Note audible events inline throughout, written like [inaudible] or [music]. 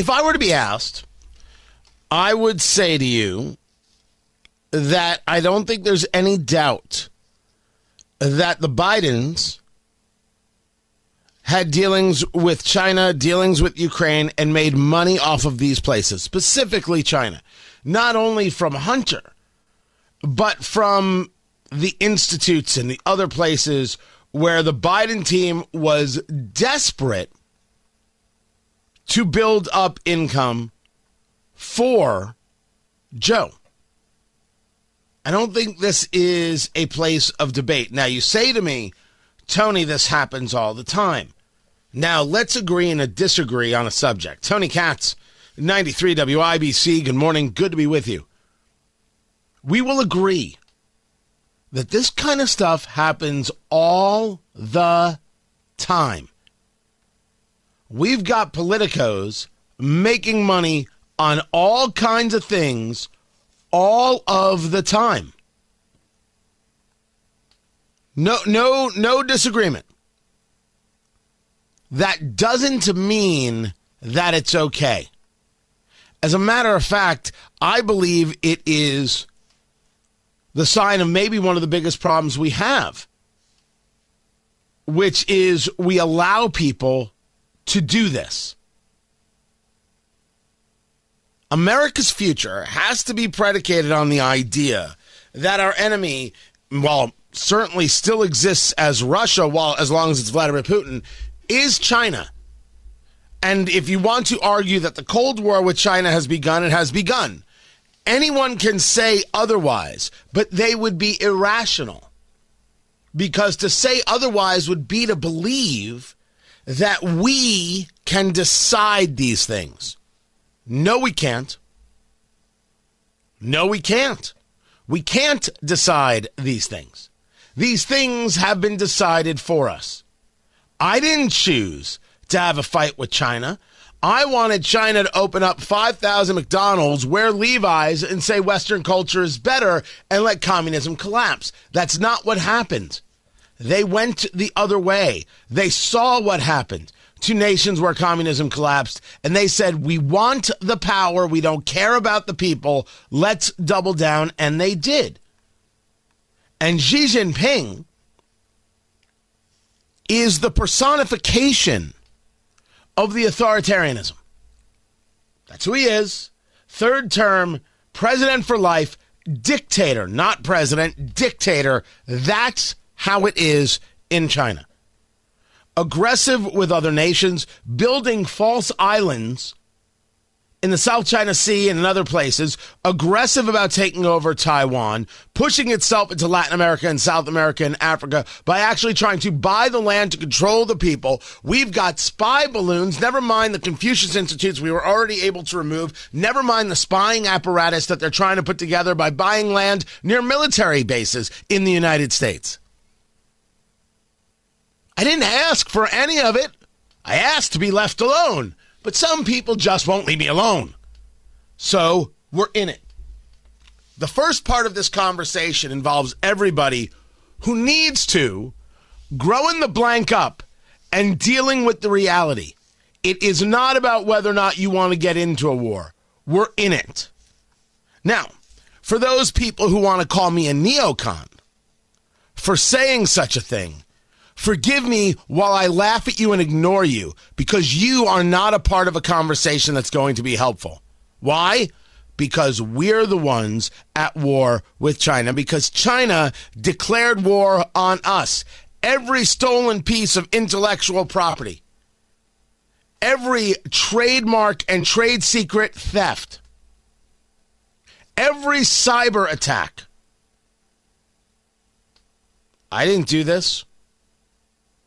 If I were to be asked, I would say to you that I don't think there's any doubt that the Bidens had dealings with China, dealings with Ukraine, and made money off of these places, specifically China. Not only from Hunter, but from the institutes and the other places where the Biden team was desperate to build up income for Joe. I don't think this is a place of debate. Now, you say to me, Tony, this happens all the time. Now, let's agree and disagree on a subject. Tony Katz, 93 WIBC, good morning. Good to be with you. We will agree that this kind of stuff happens all the time. We've got politicos making money on all kinds of things all of the time. No no no disagreement. That doesn't mean that it's okay. As a matter of fact, I believe it is the sign of maybe one of the biggest problems we have, which is we allow people to do this. America's future has to be predicated on the idea that our enemy, while certainly still exists as Russia, while as long as it's Vladimir Putin, is China. And if you want to argue that the Cold War with China has begun, it has begun. Anyone can say otherwise, but they would be irrational. Because to say otherwise would be to believe that we can decide these things. No, we can't. No, we can't. We can't decide these things. These things have been decided for us. I didn't choose to have a fight with China. I wanted China to open up 5,000 McDonald's, wear Levi's, and say Western culture is better and let communism collapse. That's not what happened. They went the other way. They saw what happened to nations where communism collapsed, and they said, We want the power. We don't care about the people. Let's double down. And they did. And Xi Jinping is the personification of the authoritarianism. That's who he is. Third term, president for life, dictator, not president, dictator. That's how it is in China. Aggressive with other nations, building false islands in the South China Sea and in other places, aggressive about taking over Taiwan, pushing itself into Latin America and South America and Africa by actually trying to buy the land to control the people. We've got spy balloons, never mind the Confucius Institutes we were already able to remove, never mind the spying apparatus that they're trying to put together by buying land near military bases in the United States. I didn't ask for any of it. I asked to be left alone. But some people just won't leave me alone. So we're in it. The first part of this conversation involves everybody who needs to growing the blank up and dealing with the reality. It is not about whether or not you want to get into a war. We're in it. Now, for those people who want to call me a neocon for saying such a thing, Forgive me while I laugh at you and ignore you because you are not a part of a conversation that's going to be helpful. Why? Because we're the ones at war with China, because China declared war on us. Every stolen piece of intellectual property, every trademark and trade secret theft, every cyber attack. I didn't do this.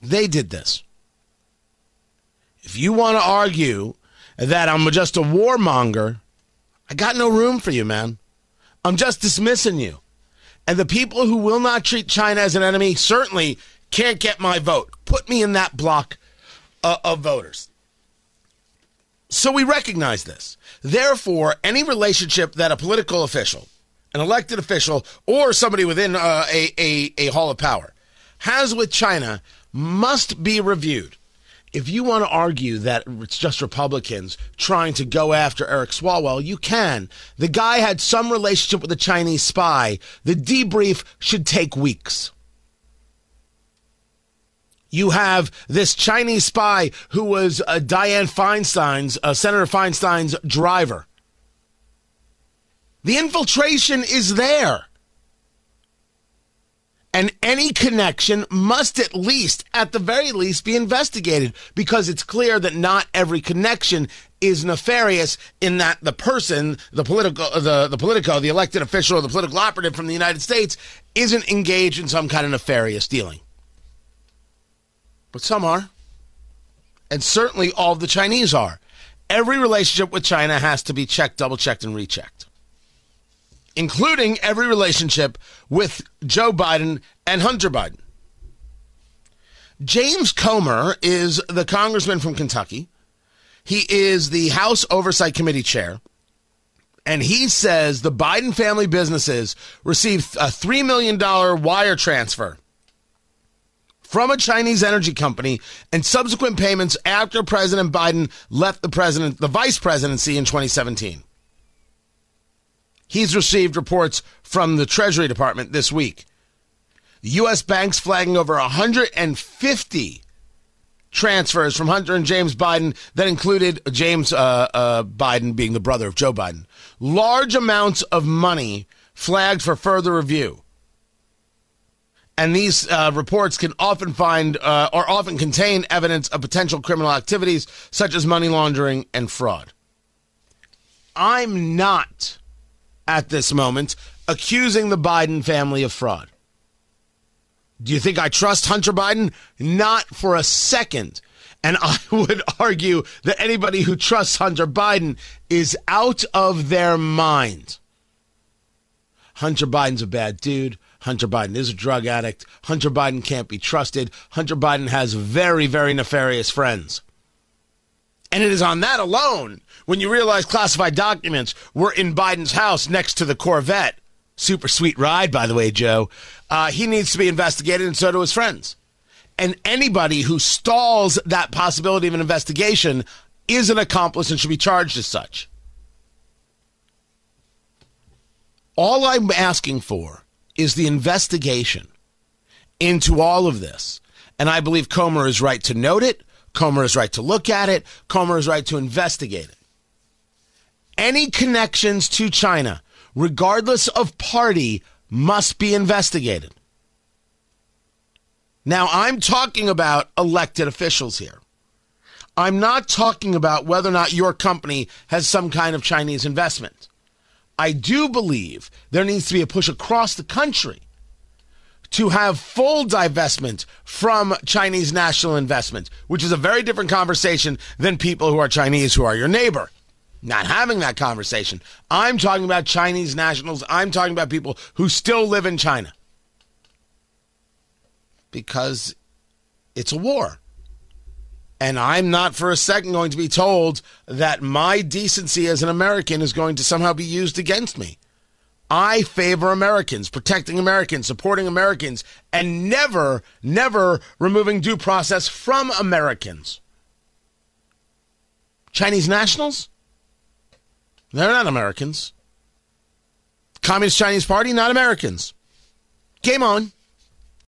They did this. If you want to argue that I'm just a warmonger, I got no room for you, man. I'm just dismissing you. And the people who will not treat China as an enemy certainly can't get my vote. Put me in that block uh, of voters. So we recognize this. Therefore, any relationship that a political official, an elected official, or somebody within uh, a, a, a hall of power has with China must be reviewed. If you want to argue that it's just Republicans trying to go after Eric Swalwell, you can. The guy had some relationship with a Chinese spy. The debrief should take weeks. You have this Chinese spy who was uh, Dianne Feinstein's, uh, Senator Feinstein's driver. The infiltration is there. And any connection must at least, at the very least, be investigated because it's clear that not every connection is nefarious in that the person, the political, uh, the, the politico, the elected official, or the political operative from the United States isn't engaged in some kind of nefarious dealing. But some are. And certainly all the Chinese are. Every relationship with China has to be checked, double checked, and rechecked including every relationship with Joe Biden and Hunter Biden. James Comer is the congressman from Kentucky. He is the House Oversight Committee chair. And he says the Biden family businesses received a $3 million wire transfer from a Chinese energy company and subsequent payments after President Biden left the president, the vice presidency in 2017. He's received reports from the Treasury Department this week. The U.S. banks flagging over 150 transfers from Hunter and James Biden that included James uh, uh, Biden being the brother of Joe Biden. Large amounts of money flagged for further review. And these uh, reports can often find uh, or often contain evidence of potential criminal activities such as money laundering and fraud. I'm not at this moment accusing the Biden family of fraud. Do you think I trust Hunter Biden? Not for a second. And I [laughs] would argue that anybody who trusts Hunter Biden is out of their mind. Hunter Biden's a bad dude. Hunter Biden is a drug addict. Hunter Biden can't be trusted. Hunter Biden has very, very nefarious friends. And it is on that alone when you realize classified documents were in Biden's house next to the Corvette. Super sweet ride, by the way, Joe. Uh, he needs to be investigated, and so do his friends. And anybody who stalls that possibility of an investigation is an accomplice and should be charged as such. All I'm asking for is the investigation into all of this. And I believe Comer is right to note it. Comer is right to look at it. Comer is right to investigate it any connections to China, regardless of party, must be investigated. Now, I'm talking about elected officials here. I'm not talking about whether or not your company has some kind of Chinese investment. I do believe there needs to be a push across the country to have full divestment from Chinese national investment, which is a very different conversation than people who are Chinese who are your neighbor not having that conversation. I'm talking about Chinese nationals. I'm talking about people who still live in China. Because it's a war. And I'm not for a second going to be told that my decency as an American is going to somehow be used against me. I favor Americans, protecting Americans, supporting Americans, and never, never removing due process from Americans. Chinese nationals? They're not Americans. Communist Chinese Party, not Americans. Game on.